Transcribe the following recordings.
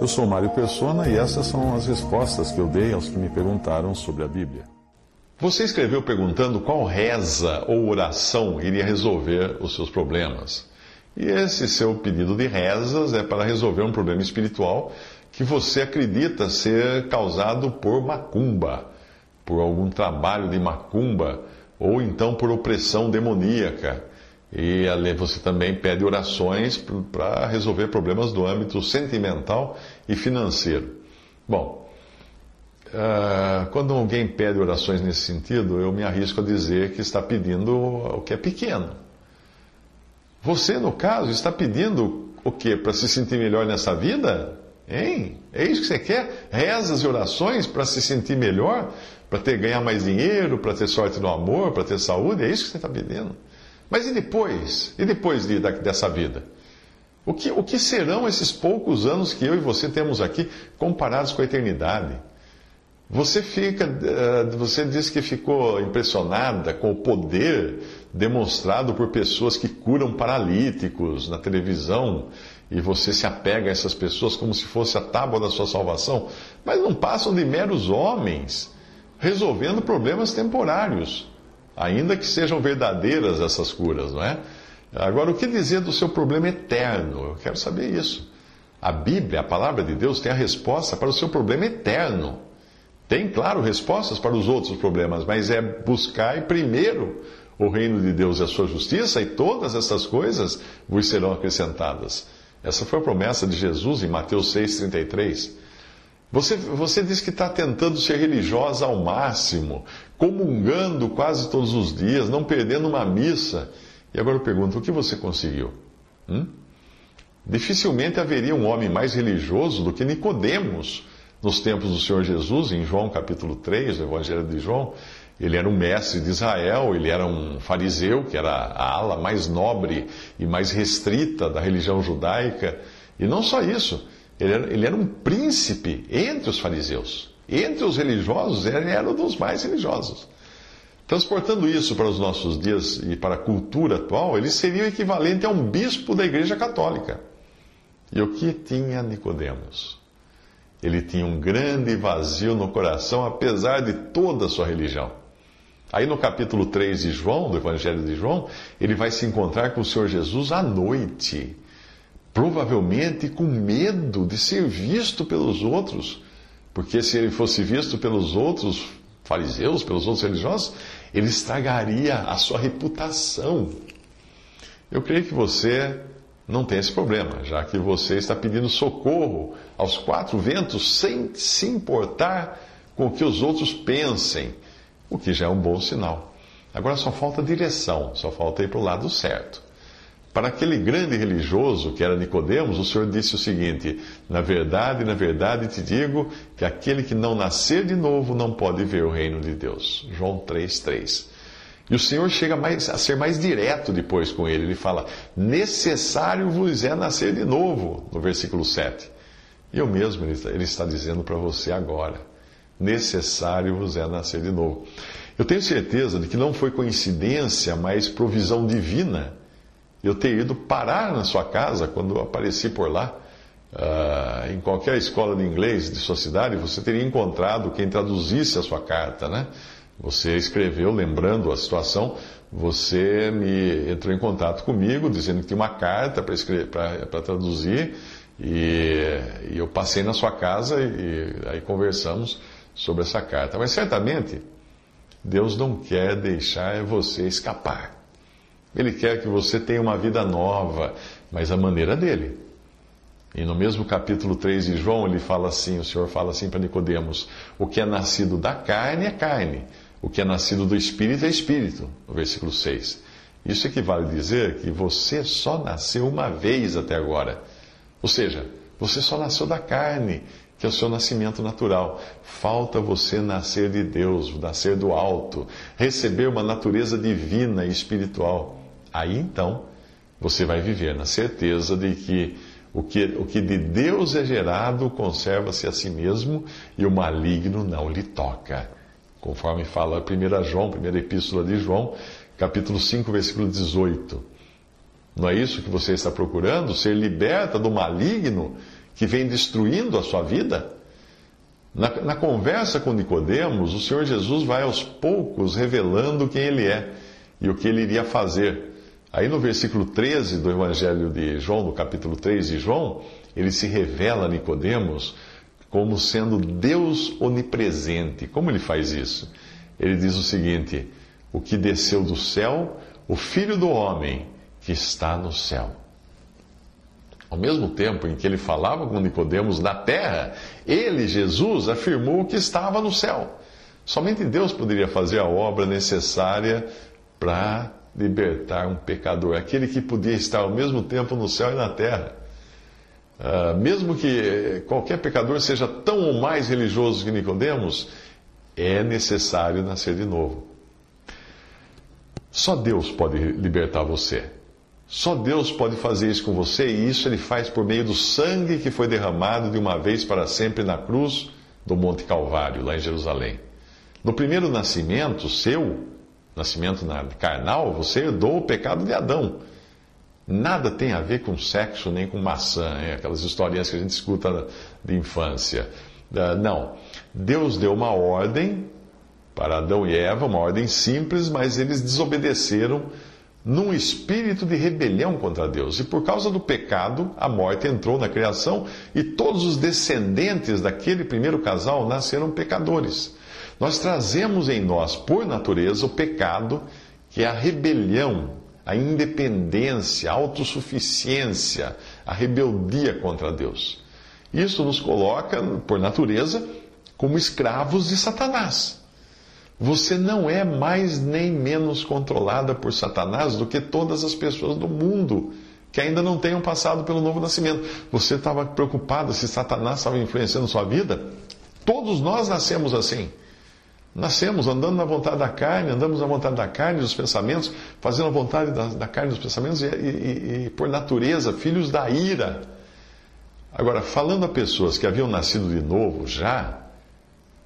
Eu sou Mário Persona e essas são as respostas que eu dei aos que me perguntaram sobre a Bíblia. Você escreveu perguntando qual reza ou oração iria resolver os seus problemas. E esse seu pedido de rezas é para resolver um problema espiritual que você acredita ser causado por macumba, por algum trabalho de macumba, ou então por opressão demoníaca. E você também pede orações para resolver problemas do âmbito sentimental e financeiro. Bom, uh, quando alguém pede orações nesse sentido, eu me arrisco a dizer que está pedindo o que é pequeno. Você, no caso, está pedindo o que? Para se sentir melhor nessa vida? Hein? É isso que você quer? Rezas e orações para se sentir melhor? Para ter ganhar mais dinheiro? Para ter sorte no amor? Para ter saúde? É isso que você está pedindo? Mas e depois? E depois de, dessa vida? O que, o que serão esses poucos anos que eu e você temos aqui comparados com a eternidade? Você fica, eh, você diz que ficou impressionada com o poder demonstrado por pessoas que curam paralíticos na televisão e você se apega a essas pessoas como se fosse a tábua da sua salvação, mas não passam de meros homens resolvendo problemas temporários ainda que sejam verdadeiras essas curas, não é? Agora, o que dizer do seu problema eterno? Eu quero saber isso. A Bíblia, a palavra de Deus, tem a resposta para o seu problema eterno. Tem, claro, respostas para os outros problemas, mas é buscar primeiro o reino de Deus e a sua justiça, e todas essas coisas vos serão acrescentadas. Essa foi a promessa de Jesus em Mateus 6,33. Você, você diz que está tentando ser religiosa ao máximo, comungando quase todos os dias, não perdendo uma missa. E agora eu pergunto: o que você conseguiu? Hum? Dificilmente haveria um homem mais religioso do que Nicodemos nos tempos do Senhor Jesus, em João capítulo 3, do Evangelho de João. Ele era um mestre de Israel, ele era um fariseu, que era a ala mais nobre e mais restrita da religião judaica. E não só isso. Ele era, ele era um príncipe entre os fariseus. Entre os religiosos, ele era um dos mais religiosos. Transportando isso para os nossos dias e para a cultura atual, ele seria o equivalente a um bispo da Igreja Católica. E o que tinha Nicodemos? Ele tinha um grande vazio no coração, apesar de toda a sua religião. Aí no capítulo 3 de João, do Evangelho de João, ele vai se encontrar com o Senhor Jesus à noite provavelmente com medo de ser visto pelos outros, porque se ele fosse visto pelos outros fariseus, pelos outros religiosos, ele estragaria a sua reputação. Eu creio que você não tem esse problema, já que você está pedindo socorro aos quatro ventos sem se importar com o que os outros pensem, o que já é um bom sinal. Agora só falta direção, só falta ir para o lado certo. Para aquele grande religioso que era Nicodemos, o Senhor disse o seguinte: Na verdade, na verdade te digo que aquele que não nascer de novo não pode ver o reino de Deus. João 3:3. E o Senhor chega mais, a ser mais direto depois com ele. Ele fala: Necessário vos é nascer de novo, no versículo 7. E eu mesmo, ele está dizendo para você agora: Necessário vos é nascer de novo. Eu tenho certeza de que não foi coincidência, mas provisão divina eu ter ido parar na sua casa quando apareci por lá. Uh, em qualquer escola de inglês de sua cidade, você teria encontrado quem traduzisse a sua carta, né? Você escreveu lembrando a situação, você me entrou em contato comigo dizendo que tinha uma carta para traduzir e, e, eu passei na sua casa e, e aí conversamos sobre essa carta. Mas certamente Deus não quer deixar você escapar. Ele quer que você tenha uma vida nova, mas a maneira dele. E no mesmo capítulo 3 de João, ele fala assim, o Senhor fala assim para Nicodemos: o que é nascido da carne é carne, o que é nascido do espírito é espírito, no versículo 6. Isso equivale a dizer que você só nasceu uma vez até agora. Ou seja, você só nasceu da carne, que é o seu nascimento natural. Falta você nascer de Deus, nascer do alto, receber uma natureza divina e espiritual. Aí então, você vai viver na certeza de que o que, o que de Deus é gerado conserva-se a si mesmo e o maligno não lhe toca. Conforme fala 1 João, primeira epístola de João, capítulo 5, versículo 18. Não é isso que você está procurando? Ser liberta do maligno que vem destruindo a sua vida? Na, na conversa com Nicodemos, o Senhor Jesus vai aos poucos revelando quem ele é e o que ele iria fazer. Aí no versículo 13 do Evangelho de João, no capítulo 3 de João, ele se revela a Nicodemos como sendo Deus onipresente. Como ele faz isso? Ele diz o seguinte: o que desceu do céu, o Filho do homem que está no céu. Ao mesmo tempo em que ele falava com Nicodemos na terra, ele, Jesus, afirmou que estava no céu. Somente Deus poderia fazer a obra necessária para libertar um pecador, aquele que podia estar ao mesmo tempo no céu e na terra. Uh, mesmo que qualquer pecador seja tão ou mais religioso que Nicodemos, é necessário nascer de novo. Só Deus pode libertar você. Só Deus pode fazer isso com você, e isso ele faz por meio do sangue que foi derramado de uma vez para sempre na cruz do Monte Calvário, lá em Jerusalém. No primeiro nascimento seu, nascimento carnal, você herdou o pecado de Adão. Nada tem a ver com sexo nem com maçã, hein? aquelas historinhas que a gente escuta de infância. Ah, não. Deus deu uma ordem para Adão e Eva, uma ordem simples, mas eles desobedeceram num espírito de rebelião contra Deus. E por causa do pecado, a morte entrou na criação e todos os descendentes daquele primeiro casal nasceram pecadores. Nós trazemos em nós, por natureza, o pecado, que é a rebelião, a independência, a autossuficiência, a rebeldia contra Deus. Isso nos coloca, por natureza, como escravos de Satanás. Você não é mais nem menos controlada por Satanás do que todas as pessoas do mundo que ainda não tenham passado pelo novo nascimento. Você estava preocupado se Satanás estava influenciando sua vida? Todos nós nascemos assim. Nascemos andando na vontade da carne, andamos na vontade da carne, dos pensamentos, fazendo a vontade da, da carne, dos pensamentos, e, e, e, por natureza, filhos da ira. Agora, falando a pessoas que haviam nascido de novo já,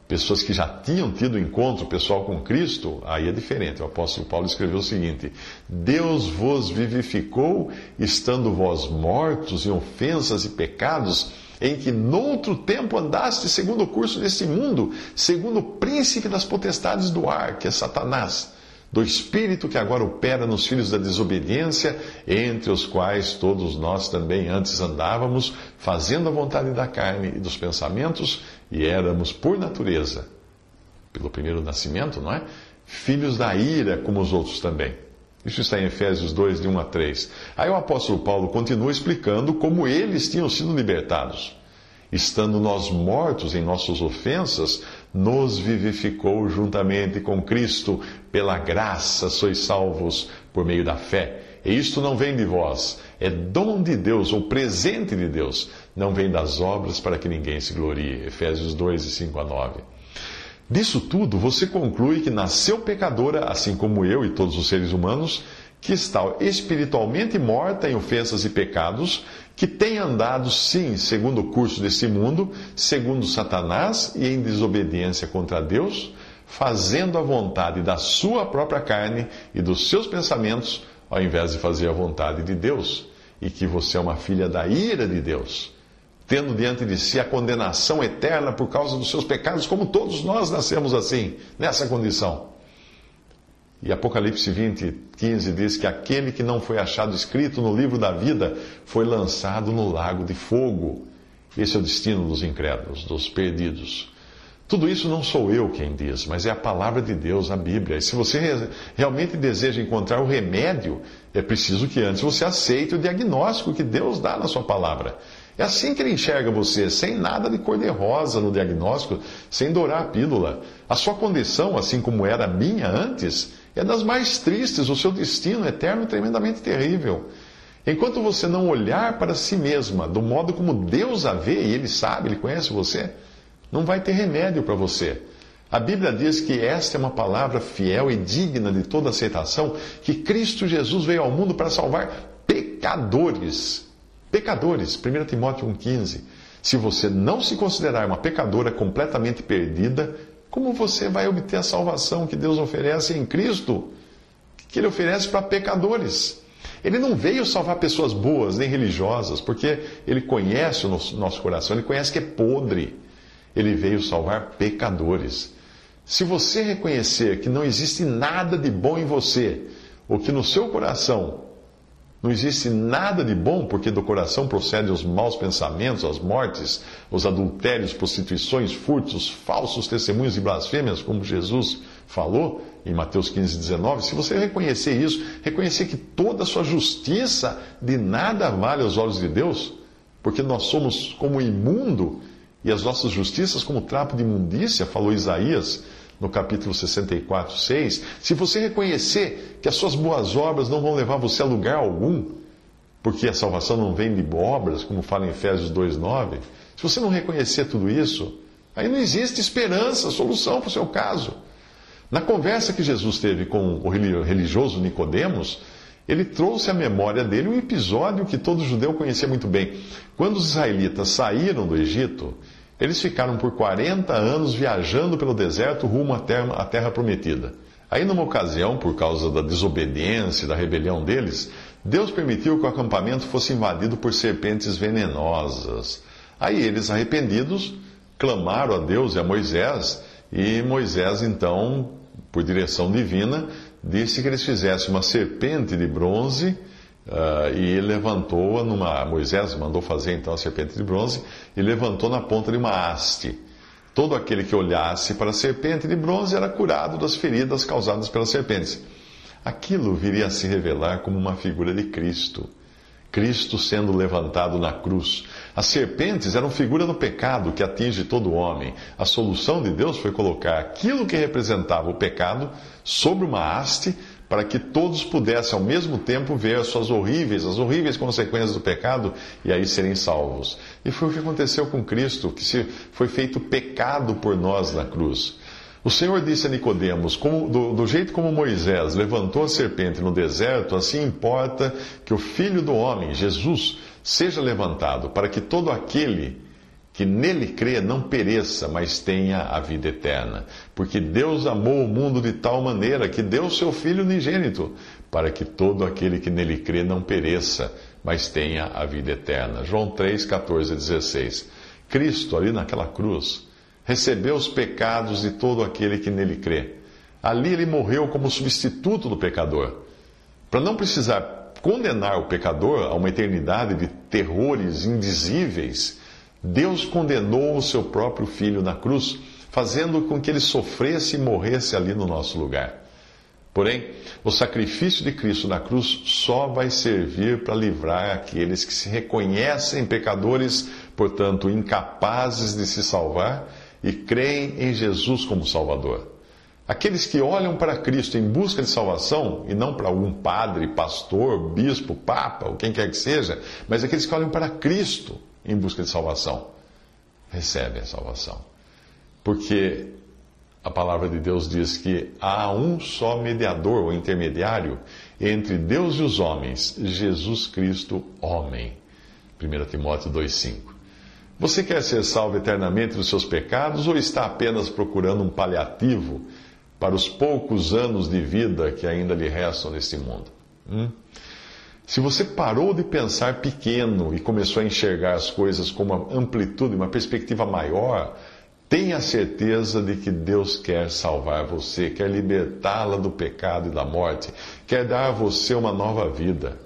pessoas que já tinham tido encontro pessoal com Cristo, aí é diferente. O apóstolo Paulo escreveu o seguinte: Deus vos vivificou, estando vós mortos em ofensas e pecados em que noutro tempo andaste segundo o curso desse mundo, segundo o príncipe das potestades do ar, que é Satanás, do espírito que agora opera nos filhos da desobediência, entre os quais todos nós também antes andávamos, fazendo a vontade da carne e dos pensamentos, e éramos por natureza, pelo primeiro nascimento, não é? Filhos da ira, como os outros também. Isso está em Efésios 2, de 1 a 3. Aí o apóstolo Paulo continua explicando como eles tinham sido libertados. Estando nós mortos em nossas ofensas, nos vivificou juntamente com Cristo, pela graça sois salvos por meio da fé. E isto não vem de vós, é dom de Deus, ou presente de Deus, não vem das obras para que ninguém se glorie. Efésios 2, de 5 a 9. Disso tudo, você conclui que nasceu pecadora, assim como eu e todos os seres humanos, que está espiritualmente morta em ofensas e pecados, que tem andado, sim, segundo o curso desse mundo, segundo Satanás e em desobediência contra Deus, fazendo a vontade da sua própria carne e dos seus pensamentos, ao invés de fazer a vontade de Deus, e que você é uma filha da ira de Deus tendo diante de si a condenação eterna por causa dos seus pecados, como todos nós nascemos assim, nessa condição. E Apocalipse 20, 15 diz que aquele que não foi achado escrito no livro da vida foi lançado no lago de fogo. Esse é o destino dos incrédulos, dos perdidos. Tudo isso não sou eu quem diz, mas é a palavra de Deus, a Bíblia. E se você realmente deseja encontrar o remédio, é preciso que antes você aceite o diagnóstico que Deus dá na sua palavra. É assim que ele enxerga você, sem nada de cor-de-rosa no diagnóstico, sem dourar a pílula. A sua condição, assim como era a minha antes, é das mais tristes. O seu destino eterno tremendamente terrível. Enquanto você não olhar para si mesma do modo como Deus a vê, e Ele sabe, Ele conhece você, não vai ter remédio para você. A Bíblia diz que esta é uma palavra fiel e digna de toda aceitação, que Cristo Jesus veio ao mundo para salvar pecadores. Pecadores, 1 Timóteo 1,15. Se você não se considerar uma pecadora completamente perdida, como você vai obter a salvação que Deus oferece em Cristo? Que Ele oferece para pecadores. Ele não veio salvar pessoas boas nem religiosas, porque Ele conhece o nosso coração, Ele conhece que é podre. Ele veio salvar pecadores. Se você reconhecer que não existe nada de bom em você, ou que no seu coração não existe nada de bom, porque do coração procedem os maus pensamentos, as mortes, os adultérios, prostituições, furtos, falsos testemunhos e blasfêmias, como Jesus falou em Mateus 15, 19. Se você reconhecer isso, reconhecer que toda a sua justiça de nada vale aos olhos de Deus, porque nós somos como imundo e as nossas justiças como trapo de imundícia, falou Isaías no capítulo 64, 6. Se você reconhecer que as suas boas obras não vão levar você a lugar algum, porque a salvação não vem de obras, como fala em Efésios 2, 9. Se você não reconhecer tudo isso, aí não existe esperança, solução para o seu caso. Na conversa que Jesus teve com o religioso Nicodemos, ele trouxe à memória dele um episódio que todo judeu conhecia muito bem. Quando os israelitas saíram do Egito, eles ficaram por 40 anos viajando pelo deserto rumo à terra, à terra prometida. Aí, numa ocasião, por causa da desobediência e da rebelião deles, Deus permitiu que o acampamento fosse invadido por serpentes venenosas. Aí eles, arrependidos, clamaram a Deus e a Moisés, e Moisés, então, por direção divina, disse que eles fizessem uma serpente de bronze Uh, e levantou-a numa. Moisés mandou fazer então a serpente de bronze e levantou na ponta de uma haste. Todo aquele que olhasse para a serpente de bronze era curado das feridas causadas pelas serpentes. Aquilo viria a se revelar como uma figura de Cristo. Cristo sendo levantado na cruz. As serpentes eram figura do pecado que atinge todo homem. A solução de Deus foi colocar aquilo que representava o pecado sobre uma haste para que todos pudessem ao mesmo tempo ver as suas horríveis, as horríveis consequências do pecado e aí serem salvos. E foi o que aconteceu com Cristo, que se foi feito pecado por nós na cruz. O Senhor disse a Nicodemos, do, do jeito como Moisés levantou a serpente no deserto, assim importa que o Filho do Homem, Jesus, seja levantado, para que todo aquele que nele crê não pereça, mas tenha a vida eterna. Porque Deus amou o mundo de tal maneira que deu seu Filho unigênito, para que todo aquele que nele crê não pereça, mas tenha a vida eterna. João 3, 14 e 16. Cristo, ali naquela cruz, recebeu os pecados de todo aquele que nele crê. Ali ele morreu como substituto do pecador, para não precisar condenar o pecador a uma eternidade de terrores indizíveis Deus condenou o seu próprio filho na cruz, fazendo com que ele sofresse e morresse ali no nosso lugar. Porém, o sacrifício de Cristo na cruz só vai servir para livrar aqueles que se reconhecem pecadores, portanto incapazes de se salvar, e creem em Jesus como Salvador. Aqueles que olham para Cristo em busca de salvação, e não para algum padre, pastor, bispo, papa, ou quem quer que seja, mas aqueles que olham para Cristo em busca de salvação, recebe a salvação. Porque a palavra de Deus diz que há um só mediador ou intermediário entre Deus e os homens, Jesus Cristo, homem. 1 Timóteo 2,5. Você quer ser salvo eternamente dos seus pecados ou está apenas procurando um paliativo para os poucos anos de vida que ainda lhe restam neste mundo? Hum? Se você parou de pensar pequeno e começou a enxergar as coisas com uma amplitude, uma perspectiva maior, tenha certeza de que Deus quer salvar você, quer libertá-la do pecado e da morte, quer dar a você uma nova vida.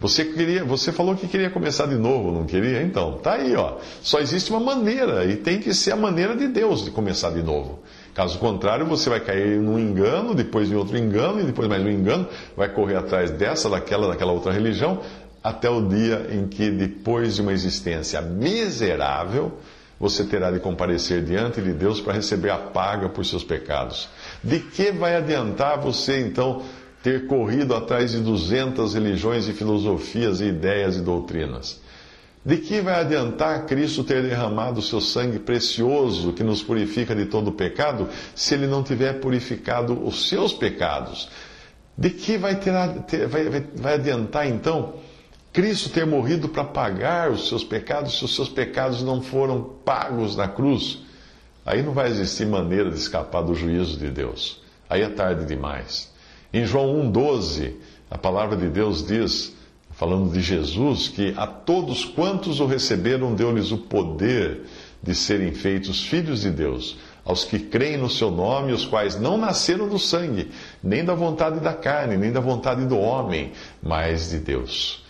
Você queria, você falou que queria começar de novo, não queria? Então, tá aí, ó. Só existe uma maneira e tem que ser a maneira de Deus de começar de novo. Caso contrário, você vai cair num engano, depois em outro engano, e depois mais um engano, vai correr atrás dessa, daquela, daquela outra religião, até o dia em que, depois de uma existência miserável, você terá de comparecer diante de Deus para receber a paga por seus pecados. De que vai adiantar você, então, ter corrido atrás de 200 religiões e filosofias e ideias e doutrinas? De que vai adiantar Cristo ter derramado o seu sangue precioso que nos purifica de todo pecado, se ele não tiver purificado os seus pecados? De que vai, ter, vai, vai, vai adiantar então Cristo ter morrido para pagar os seus pecados se os seus pecados não foram pagos na cruz? Aí não vai existir maneira de escapar do juízo de Deus. Aí é tarde demais. Em João 1,12, a palavra de Deus diz falando de Jesus, que a todos quantos o receberam, deu-lhes o poder de serem feitos filhos de Deus, aos que creem no seu nome, os quais não nasceram do sangue, nem da vontade da carne, nem da vontade do homem, mas de Deus.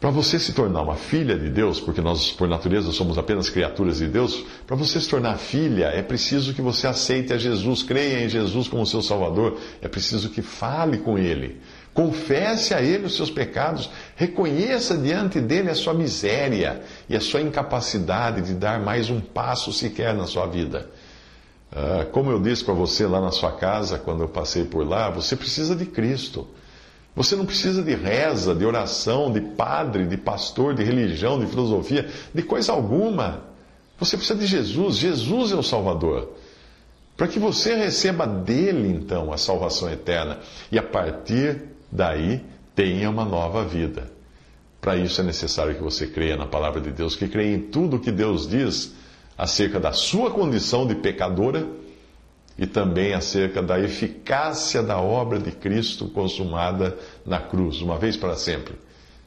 Para você se tornar uma filha de Deus, porque nós, por natureza, somos apenas criaturas de Deus, para você se tornar filha, é preciso que você aceite a Jesus, creia em Jesus como seu Salvador, é preciso que fale com Ele. Confesse a Ele os seus pecados, reconheça diante dele a sua miséria e a sua incapacidade de dar mais um passo sequer na sua vida. Ah, como eu disse para você lá na sua casa, quando eu passei por lá, você precisa de Cristo. Você não precisa de reza, de oração, de padre, de pastor, de religião, de filosofia, de coisa alguma. Você precisa de Jesus. Jesus é o Salvador. Para que você receba dele, então, a salvação eterna. E a partir daí tenha uma nova vida. Para isso é necessário que você creia na palavra de Deus, que creia em tudo o que Deus diz acerca da sua condição de pecadora e também acerca da eficácia da obra de Cristo consumada na cruz, uma vez para sempre.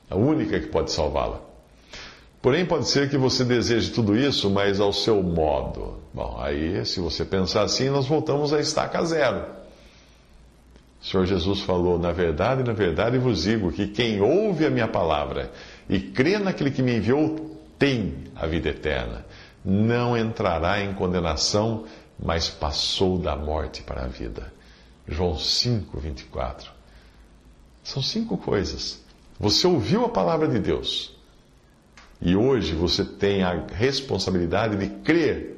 A única que pode salvá-la. Porém, pode ser que você deseje tudo isso, mas ao seu modo. Bom, aí, se você pensar assim, nós voltamos a estaca zero. O Senhor Jesus falou: Na verdade, na verdade vos digo que quem ouve a minha palavra e crê naquele que me enviou tem a vida eterna. Não entrará em condenação, mas passou da morte para a vida. João 5, 24. São cinco coisas. Você ouviu a palavra de Deus. E hoje você tem a responsabilidade de crer,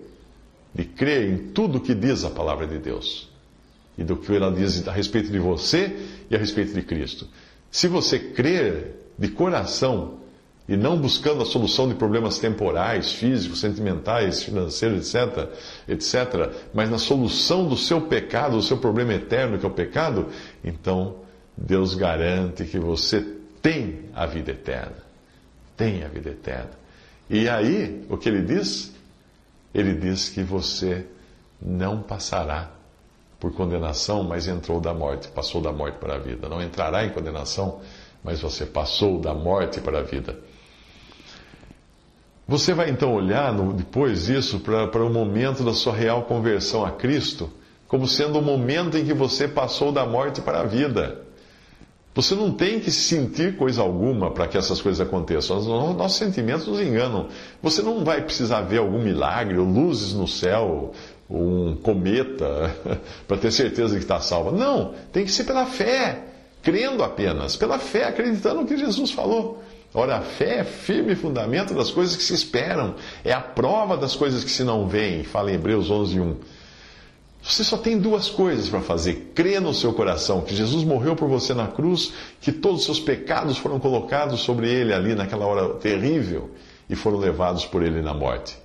de crer em tudo que diz a palavra de Deus e do que ela diz a respeito de você e a respeito de Cristo. Se você crer de coração e não buscando a solução de problemas temporais, físicos, sentimentais, financeiros, etc., etc., mas na solução do seu pecado, do seu problema eterno, que é o pecado, então Deus garante que você tem a vida eterna. Tem a vida eterna. E aí, o que ele diz? Ele diz que você não passará por condenação, mas entrou da morte, passou da morte para a vida. Não entrará em condenação, mas você passou da morte para a vida. Você vai então olhar no, depois disso para o momento da sua real conversão a Cristo, como sendo o momento em que você passou da morte para a vida. Você não tem que sentir coisa alguma para que essas coisas aconteçam. Nossos sentimentos nos enganam. Você não vai precisar ver algum milagre, ou luzes no céu, um cometa, para ter certeza que está salva. Não, tem que ser pela fé, crendo apenas, pela fé, acreditando no que Jesus falou. Ora, a fé é firme fundamento das coisas que se esperam, é a prova das coisas que se não veem, fala em Hebreus 11, 1. Você só tem duas coisas para fazer: crer no seu coração que Jesus morreu por você na cruz, que todos os seus pecados foram colocados sobre ele ali naquela hora terrível e foram levados por ele na morte.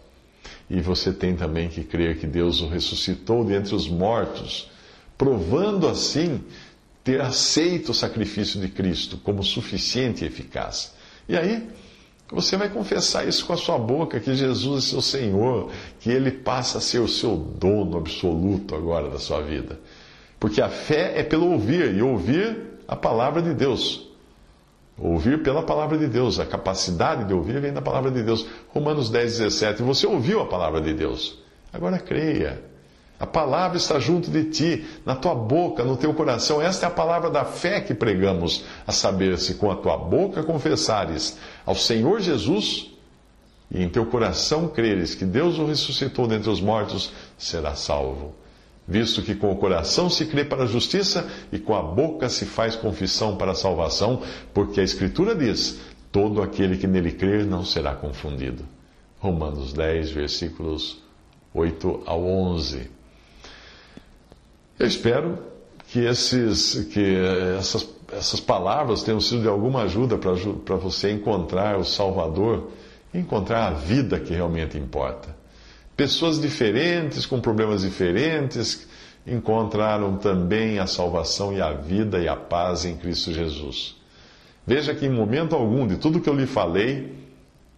E você tem também que crer que Deus o ressuscitou dentre os mortos, provando assim ter aceito o sacrifício de Cristo como suficiente e eficaz. E aí, você vai confessar isso com a sua boca, que Jesus é seu Senhor, que Ele passa a ser o seu dono absoluto agora da sua vida. Porque a fé é pelo ouvir, e ouvir a palavra de Deus. Ouvir pela palavra de Deus. A capacidade de ouvir vem da palavra de Deus. Romanos 10, 17. Você ouviu a palavra de Deus. Agora creia. A palavra está junto de ti, na tua boca, no teu coração. Esta é a palavra da fé que pregamos, a saber, se com a tua boca confessares ao Senhor Jesus e em teu coração creres que Deus o ressuscitou dentre os mortos, será salvo visto que com o coração se crê para a justiça e com a boca se faz confissão para a salvação, porque a Escritura diz: todo aquele que nele crer não será confundido. Romanos 10, versículos 8 ao 11. Eu espero que, esses, que essas, essas palavras tenham sido de alguma ajuda para você encontrar o Salvador, encontrar a vida que realmente importa. Pessoas diferentes, com problemas diferentes, encontraram também a salvação e a vida e a paz em Cristo Jesus. Veja que em momento algum de tudo que eu lhe falei,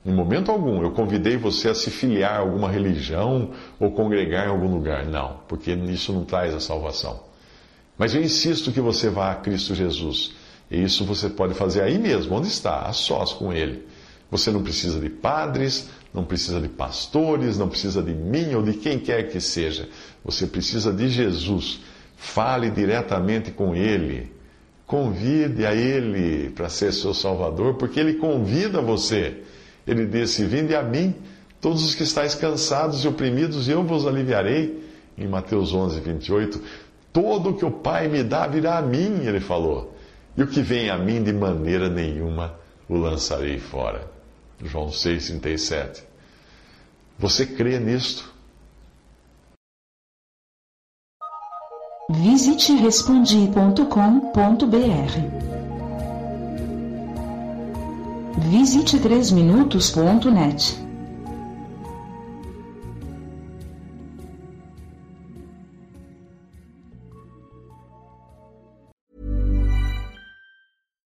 em momento algum eu convidei você a se filiar a alguma religião ou congregar em algum lugar. Não, porque isso não traz a salvação. Mas eu insisto que você vá a Cristo Jesus. E isso você pode fazer aí mesmo, onde está, a sós com Ele. Você não precisa de padres, não precisa de pastores, não precisa de mim ou de quem quer que seja. Você precisa de Jesus. Fale diretamente com Ele. Convide a Ele para ser seu Salvador, porque Ele convida você. Ele disse: Vinde a mim, todos os que estáis cansados e oprimidos, e eu vos aliviarei. Em Mateus 11, 28. Todo o que o Pai me dá virá a mim, ele falou. E o que vem a mim, de maneira nenhuma o lançarei fora. João 6,37. Você crê nisto? Visite respondi.com.br. Visite 3minutos.net.